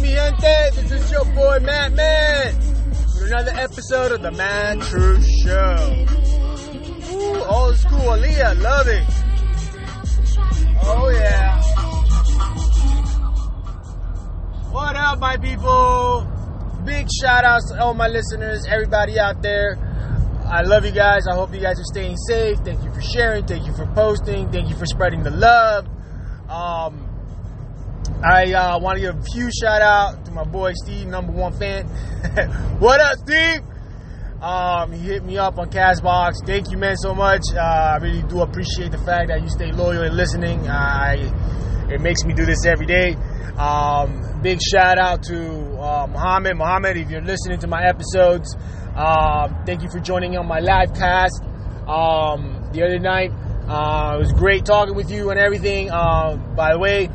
mi gente? This is your boy, Madman, with another episode of the Mad Truth Show. Ooh, old school Aaliyah, love it. Oh, yeah. What up, my people? Big shout outs to all my listeners, everybody out there. I love you guys. I hope you guys are staying safe. Thank you for sharing. Thank you for posting. Thank you for spreading the love. Um, I uh, want to give a few shout out to my boy Steve, number one fan. what up, Steve? Um, he hit me up on Castbox. Thank you, man, so much. Uh, I really do appreciate the fact that you stay loyal and listening. I it makes me do this every day. Um, big shout out to uh, Muhammad. Muhammad, if you're listening to my episodes, uh, thank you for joining on my live cast um, the other night. Uh, it was great talking with you and everything. Uh, by the way,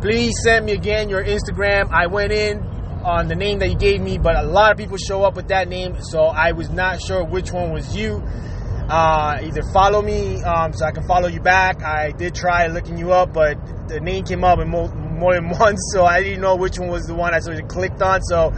please send me again your Instagram. I went in on the name that you gave me, but a lot of people show up with that name, so I was not sure which one was you. Uh, either follow me um, so I can follow you back. I did try looking you up, but the name came up in more, more than once, so I didn't know which one was the one I sort of clicked on. So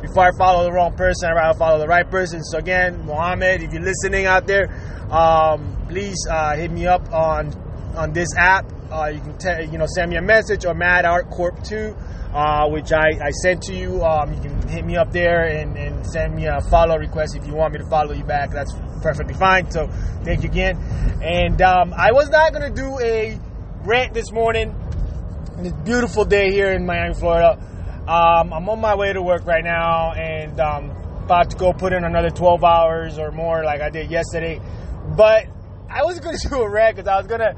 before I follow the wrong person, I'd rather follow the right person. So again, Mohammed, if you're listening out there, um, please uh, hit me up on on this app. Uh, you can you know send me a message or Mad Art Corp two, uh, which I, I sent to you. Um, you can hit me up there and, and send me a follow request if you want me to follow you back. That's perfectly fine. So thank you again. And um, I was not gonna do a rant this morning. This beautiful day here in Miami, Florida. Um, I'm on my way to work right now and um, about to go put in another 12 hours or more like I did yesterday. But I was going to do a rant because I was to,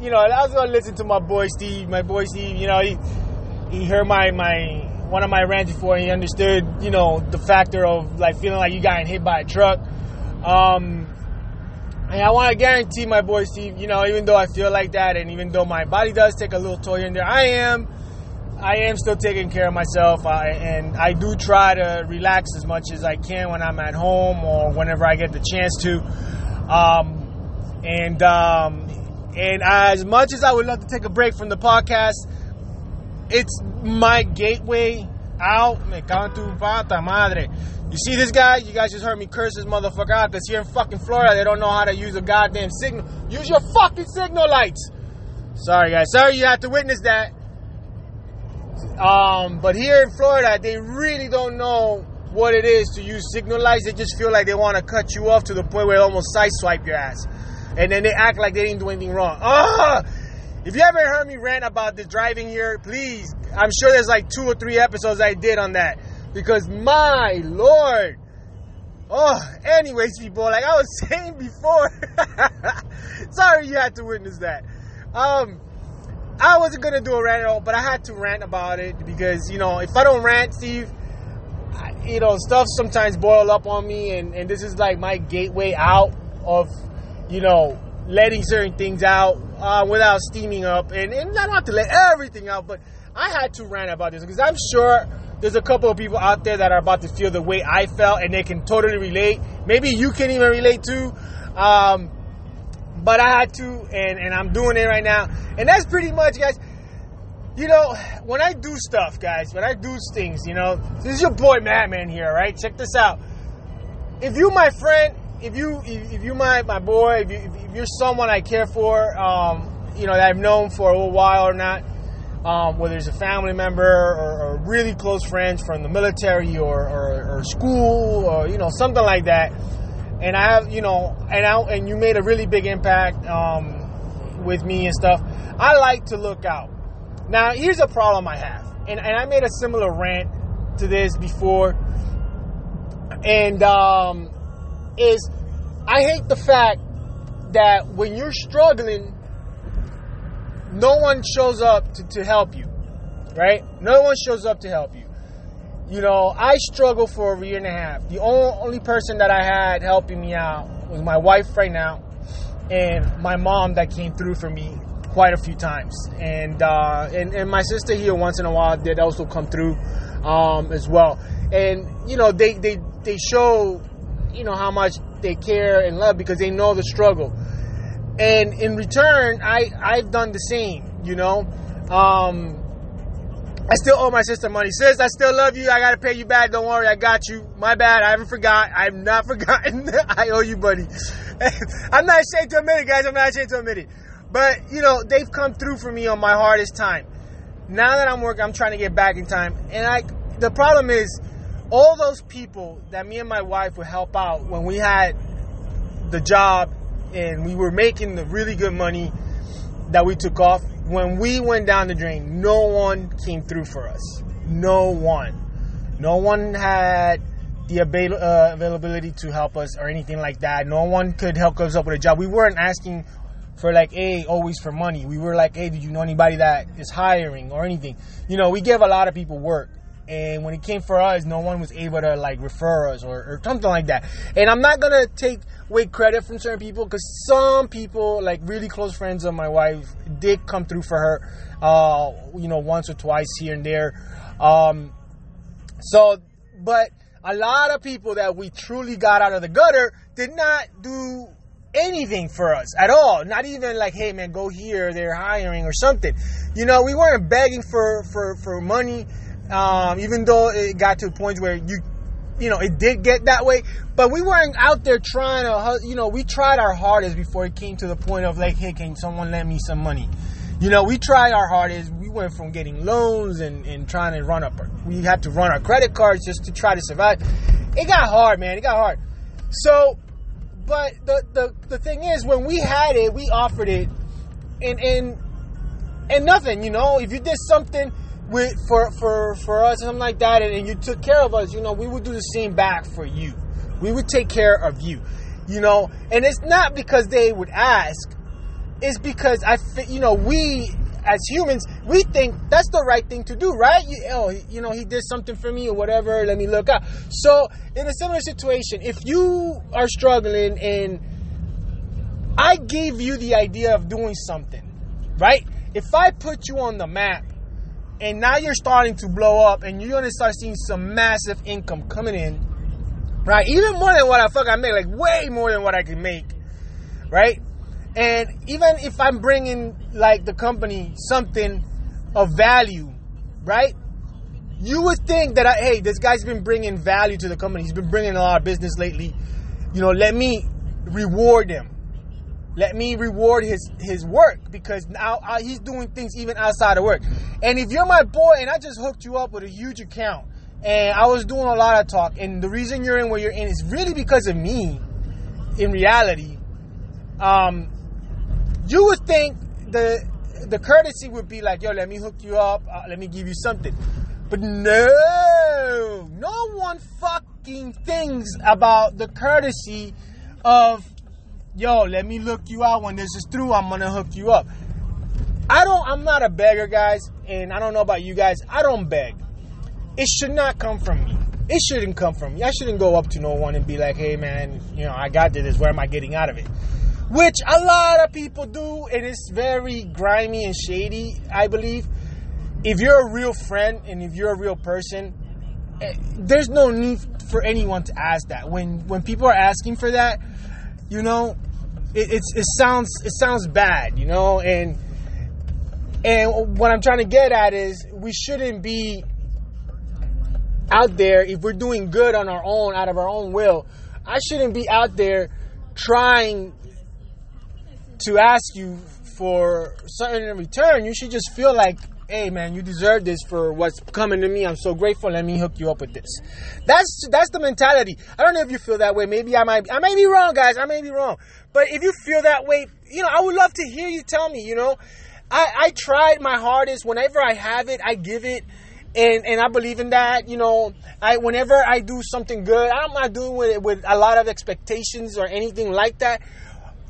you know, I was to listen to my boy Steve. My boy Steve, you know, he he heard my my one of my rants before. He understood, you know, the factor of like feeling like you got hit by a truck. Um, and I want to guarantee my boy Steve, you know, even though I feel like that, and even though my body does take a little toll in there, I am, I am still taking care of myself, I, and I do try to relax as much as I can when I'm at home or whenever I get the chance to. Um, and um, and as much as I would love to take a break from the podcast, it's my gateway out. Me pata madre. You see this guy? You guys just heard me curse this motherfucker out because here in fucking Florida, they don't know how to use a goddamn signal. Use your fucking signal lights. Sorry, guys. Sorry you had to witness that. Um, but here in Florida, they really don't know what it is to use signal lights. They just feel like they want to cut you off to the point where they almost side swipe your ass. And then they act like they didn't do anything wrong. Ah! If you haven't heard me rant about the driving here, please, I'm sure there's like two or three episodes I did on that. Because my lord. Oh, anyways, people, like I was saying before, sorry you had to witness that. Um, I wasn't gonna do a rant at all, but I had to rant about it because you know if I don't rant, Steve, I, you know stuff sometimes boil up on me, and and this is like my gateway out of you know letting certain things out uh, without steaming up, and and I don't have to let everything out, but I had to rant about this because I'm sure there's a couple of people out there that are about to feel the way I felt, and they can totally relate. Maybe you can even relate too. Um, but I had to, and, and I'm doing it right now. And that's pretty much, guys. You know, when I do stuff, guys, when I do things, you know, this is your boy Madman here, right? Check this out. If you my friend, if you if you my my boy, if, you, you're someone I care for, um, you know, that I've known for a little while or not, um, whether it's a family member or, or, really close friends from the military or, or, or school or you know something like that and I have, you know, and I, and you made a really big impact um, with me and stuff. I like to look out. Now, here's a problem I have, and, and I made a similar rant to this before, and um, is I hate the fact that when you're struggling, no one shows up to, to help you, right? No one shows up to help you you know, I struggled for a year and a half. The only person that I had helping me out was my wife right now and my mom that came through for me quite a few times. And, uh, and, and my sister here once in a while did also come through um, as well. And, you know, they, they, they show, you know, how much they care and love because they know the struggle. And in return, I, I've done the same, you know. Um, I still owe my sister money. Sis, I still love you. I gotta pay you back. Don't worry, I got you. My bad. I haven't forgot. I've not forgotten. I owe you, buddy. I'm not ashamed to admit it, guys. I'm not ashamed to admit it. But you know, they've come through for me on my hardest time. Now that I'm working, I'm trying to get back in time. And I, the problem is, all those people that me and my wife would help out when we had the job and we were making the really good money that we took off when we went down the drain, no one came through for us. No one. No one had the avail- uh, availability to help us or anything like that. No one could help us up with a job. We weren't asking for like, hey, always for money. We were like, hey, did you know anybody that is hiring or anything? You know, we give a lot of people work. And when it came for us, no one was able to like refer us or, or something like that. And I'm not gonna take away credit from certain people because some people, like really close friends of my wife, did come through for her, uh, you know, once or twice here and there. Um, so, but a lot of people that we truly got out of the gutter did not do anything for us at all. Not even like, hey man, go here, they're hiring or something. You know, we weren't begging for for for money. Um, even though it got to a point where you you know, it did get that way, but we weren't out there trying to, you know, we tried our hardest before it came to the point of like, hey, can someone lend me some money? You know, we tried our hardest. We went from getting loans and, and trying to run up, we had to run our credit cards just to try to survive. It got hard, man. It got hard. So, but the, the, the thing is, when we had it, we offered it and, and, and nothing, you know, if you did something, with for for for us something like that and, and, you took care of us you know we would do the same back for you. We would take care of you you know? And it's not because they would ask. It's because i you know we as humans we think that's the right thing to do right? You, oh you know he did something for me or whatever let me look out so in a similar situation if you are struggling and i gave you the idea of doing something right if i put you on the map and now you're starting to blow up and you're gonna start seeing some massive income coming in right? Even more than what i fuck i make like way more than what i can make right? And even if i'm bringing like the company something of value right? You would think that I, hey this guy's been bringing value to the company. He's been bringing a lot of business lately. You know let me reward him let me reward his his work because now uh, he's doing things even outside of work. And if you're my boy and I just hooked you up with a huge account and I was doing a lot of talk and the reason you're in where you're in is really because of me in reality um you would think the the courtesy would be like yo let me hook you up uh, let me give you something but no no one fucking thinks about the courtesy of yo, let me look you out when this is through. I'm gonna hook you up. I don't. I'm not a beggar, guys, and I don't know about you guys. I don't beg. It should not come from me. It shouldn't come from me. I shouldn't go up to no one and be like, hey, man, you know, I got this. Where am I getting out of it? Which a lot of people do, and it's very grimy and shady. I believe. If you're a real friend and if you're a real person, eh, there's no need for anyone to ask that. When when people are asking for that, you know, it, it's it sounds it sounds bad, you know, and and what I'm trying to get at is we shouldn't be out there if we're doing good on our own out of our own will. I shouldn't be out there trying to ask you for something in return. You should just feel like hey man, you deserve this for what's coming to me. I'm so grateful. Let me hook you up with this. That's that's the mentality. I don't know if you feel that way. Maybe I might I may be wrong, guys. I may be wrong. But if you feel that way, you know, I would love to hear you tell me, you know. I, I tried my hardest. Whenever I have it, I give it. And, and I believe in that, you know. I whenever I do something good, I'm not doing it with a lot of expectations or anything like that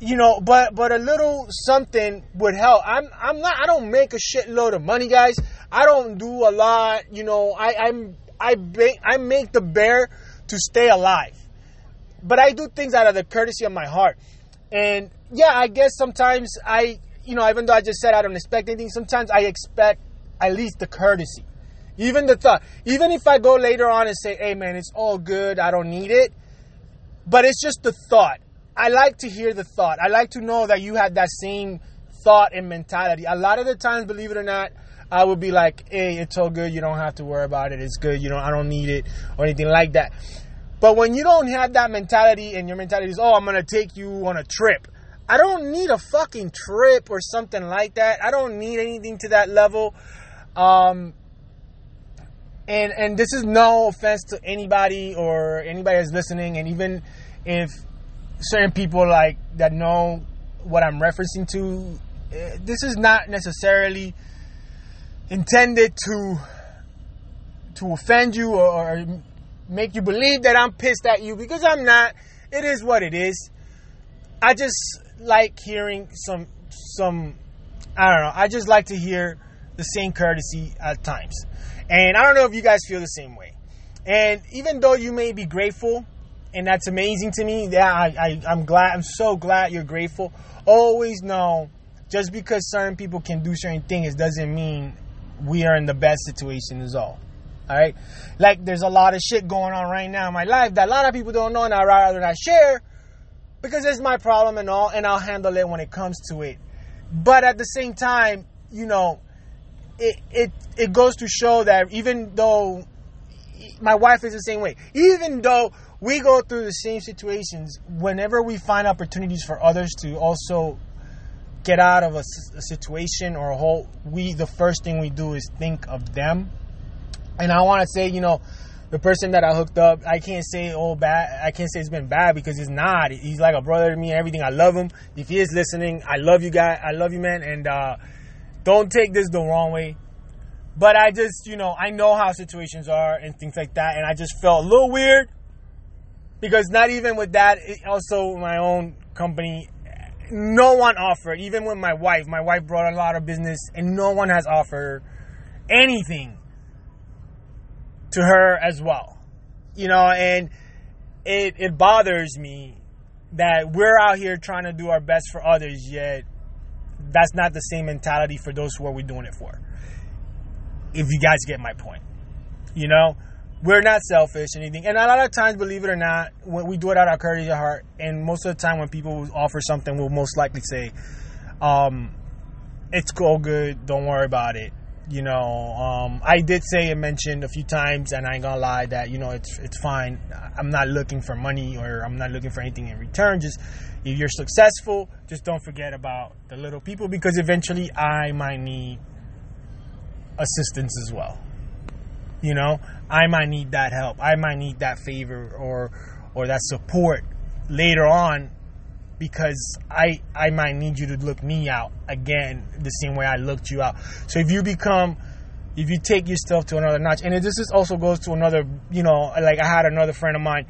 you know, but but a little something would help. I'm I'm not I don't make a shitload of money, guys. I don't do a lot, you know. I I'm I make I make the bear to stay alive. But I do things out of the courtesy of my heart. And yeah, I guess sometimes I you know, even though I just said I don't expect anything, sometimes I expect at least the courtesy. Even the thought. Even if I go later on and say, hey man, it's all good, I don't need it. But it's just the thought I like to hear the thought. I like to know that you had that same thought and mentality. A lot of the times, believe it or not, I would be like, hey, it's all good. You don't have to worry about it. It's good. You know, I don't need it or anything like that. But when you don't have that mentality and your mentality is, oh, I'm going to take you on a trip. I don't need a fucking trip or something like that. I don't need anything to that level. Um, and and this is no offense to anybody or anybody that's listening, and even if certain people like that know what I'm referencing to, eh, this is not necessarily intended to to offend you or, or make you believe that I'm pissed at you because I'm not. It is what it is. I just like hearing some some I don't know. I just like to hear the same courtesy at times. And I don't know if you guys feel the same way. And even though you may be grateful, and that's amazing to me, yeah, I, I, I'm glad, I'm so glad you're grateful. Always know, just because certain people can do certain things doesn't mean we are in the best situation as all. All right, like there's a lot of shit going on right now in my life that a lot of people don't know, and I'd rather not share because it's my problem and all, and I'll handle it when it comes to it. But at the same time, you know, it it it goes to show that even though my wife is the same way, even though we go through the same situations, whenever we find opportunities for others to also get out of a, a situation or a whole, we the first thing we do is think of them. And I want to say, you know, the person that I hooked up, I can't say oh bad. I can't say it's been bad because it's not. He's like a brother to me and everything. I love him. If he is listening, I love you guys. I love you, man. And uh, don't take this the wrong way. But I just, you know, I know how situations are and things like that. And I just felt a little weird because not even with that, also my own company, no one offered. Even with my wife, my wife brought a lot of business and no one has offered anything to her as well. You know, and it, it bothers me that we're out here trying to do our best for others, yet that's not the same mentality for those who are we doing it for. If you guys get my point, you know, we're not selfish anything. And a lot of times, believe it or not, when we do it out of our courage of heart, and most of the time when people offer something, we'll most likely say, um, "It's all good. Don't worry about it." You know, um, I did say and mentioned a few times, and I ain't gonna lie that you know it's it's fine. I'm not looking for money or I'm not looking for anything in return. Just if you're successful, just don't forget about the little people because eventually I might need assistance as well. You know, I might need that help. I might need that favor or or that support later on because I I might need you to look me out again the same way I looked you out. So if you become if you take yourself to another notch, and this is also goes to another, you know, like I had another friend of mine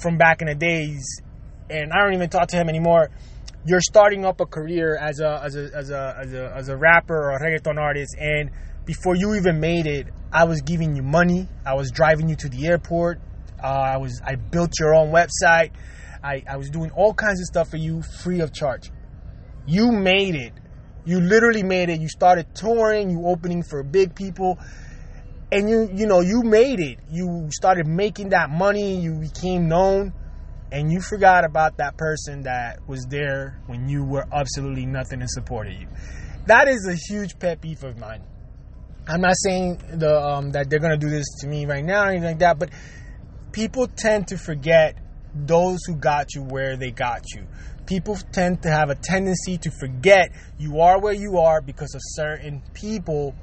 from back in the days and I don't even talk to him anymore. You're starting up a career as a as a as a as a, as a rapper or a reggaeton artist, and before you even made it, I was giving you money. I was driving you to the airport. Uh, I was I built your own website. I, I was doing all kinds of stuff for you free of charge. You made it. You literally made it. You started touring. You opening for big people and you you know you made it you started making that money you became known and you forgot about that person that was there when you were absolutely nothing and supported you. That is a huge pet peeve of mine. I'm not saying the um, that they're gonna do this to me right now or anything like that, but people tend to forget those who got you where they got you. People tend to have a tendency to forget you are where you are because of certain people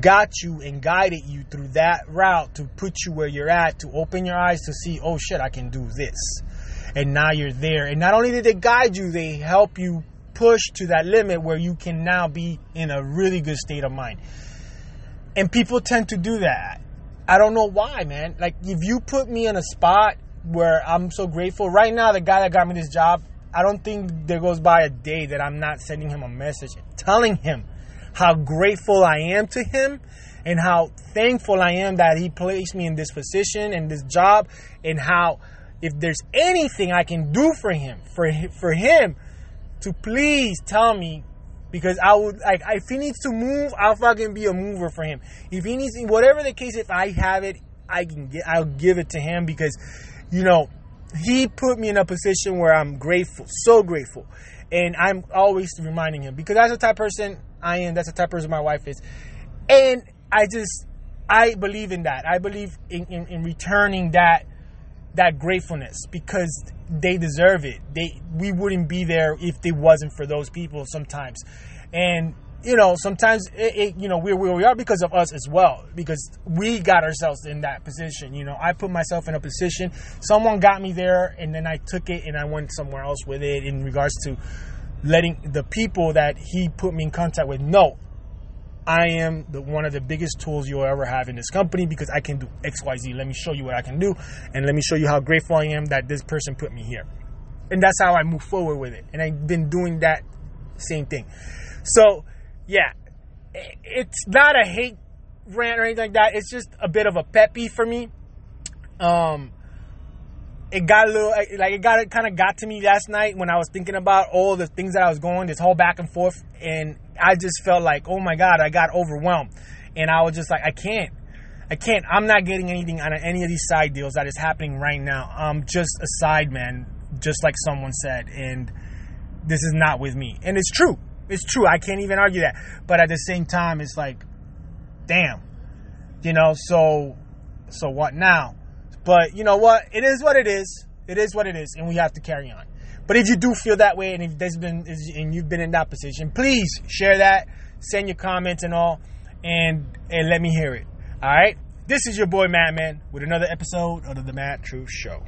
got you and guided you through that route to put you where you're at, to open your eyes to see, oh shit, I can do this. And now you're there. And not only did they guide you, they help you push to that limit where you can now be in a really good state of mind. And people tend to do that. I don't know why, man. Like, if you put me in a spot where I'm so grateful, right now, the guy that got me this job, I don't think there goes by a day that I'm not sending him a message telling him how grateful I am to him and how thankful I am that he placed me in this position and this job and how if there's anything I can do for him for for him to please tell me because I would like if he needs to move I'll fucking be a mover for him if he needs whatever the case if I have it I can get I'll give it to him because you know he put me in a position where I'm grateful so grateful and I'm always reminding him because that's the type person I am. That's the type of person my wife is. And I just, I believe in that. I believe in, in, in returning that that gratefulness because they deserve it. They we wouldn't be there if it wasn't for those people sometimes. And you know, sometimes it, it, you know we're where we are because of us as well. Because we got ourselves in that position. You know, I put myself in a position. Someone got me there, and then I took it and I went somewhere else with it. In regards to letting the people that he put me in contact with know I am the one of the biggest tools you'll ever have in this company because I can do X, Y, Z. Let me show you what I can do, and let me show you how grateful I am that this person put me here. And that's how I move forward with it. And I've been doing that same thing. So, yeah, it's not a hate rant or anything like that. It's just a bit of a peppy for me. Um, it got a little like it got it kind of got to me last night when I was thinking about all the things that I was going this whole back and forth and I just felt like oh my god I got overwhelmed. And I was just like I can't I can't I'm not getting anything out of any of these side deals that is happening right now. I'm just a side man just like someone said and this is not with me. And it's true it's true I can't even argue that. But at the same time it's like damn you know so so what now but you know what? It is what it is. It is what it is, and we have to carry on. But if you do feel that way, and if there's been and you've been in that position, please share that, send your comments and all, and and let me hear it. All right. This is your boy Madman with another episode of the Mad Truth Show.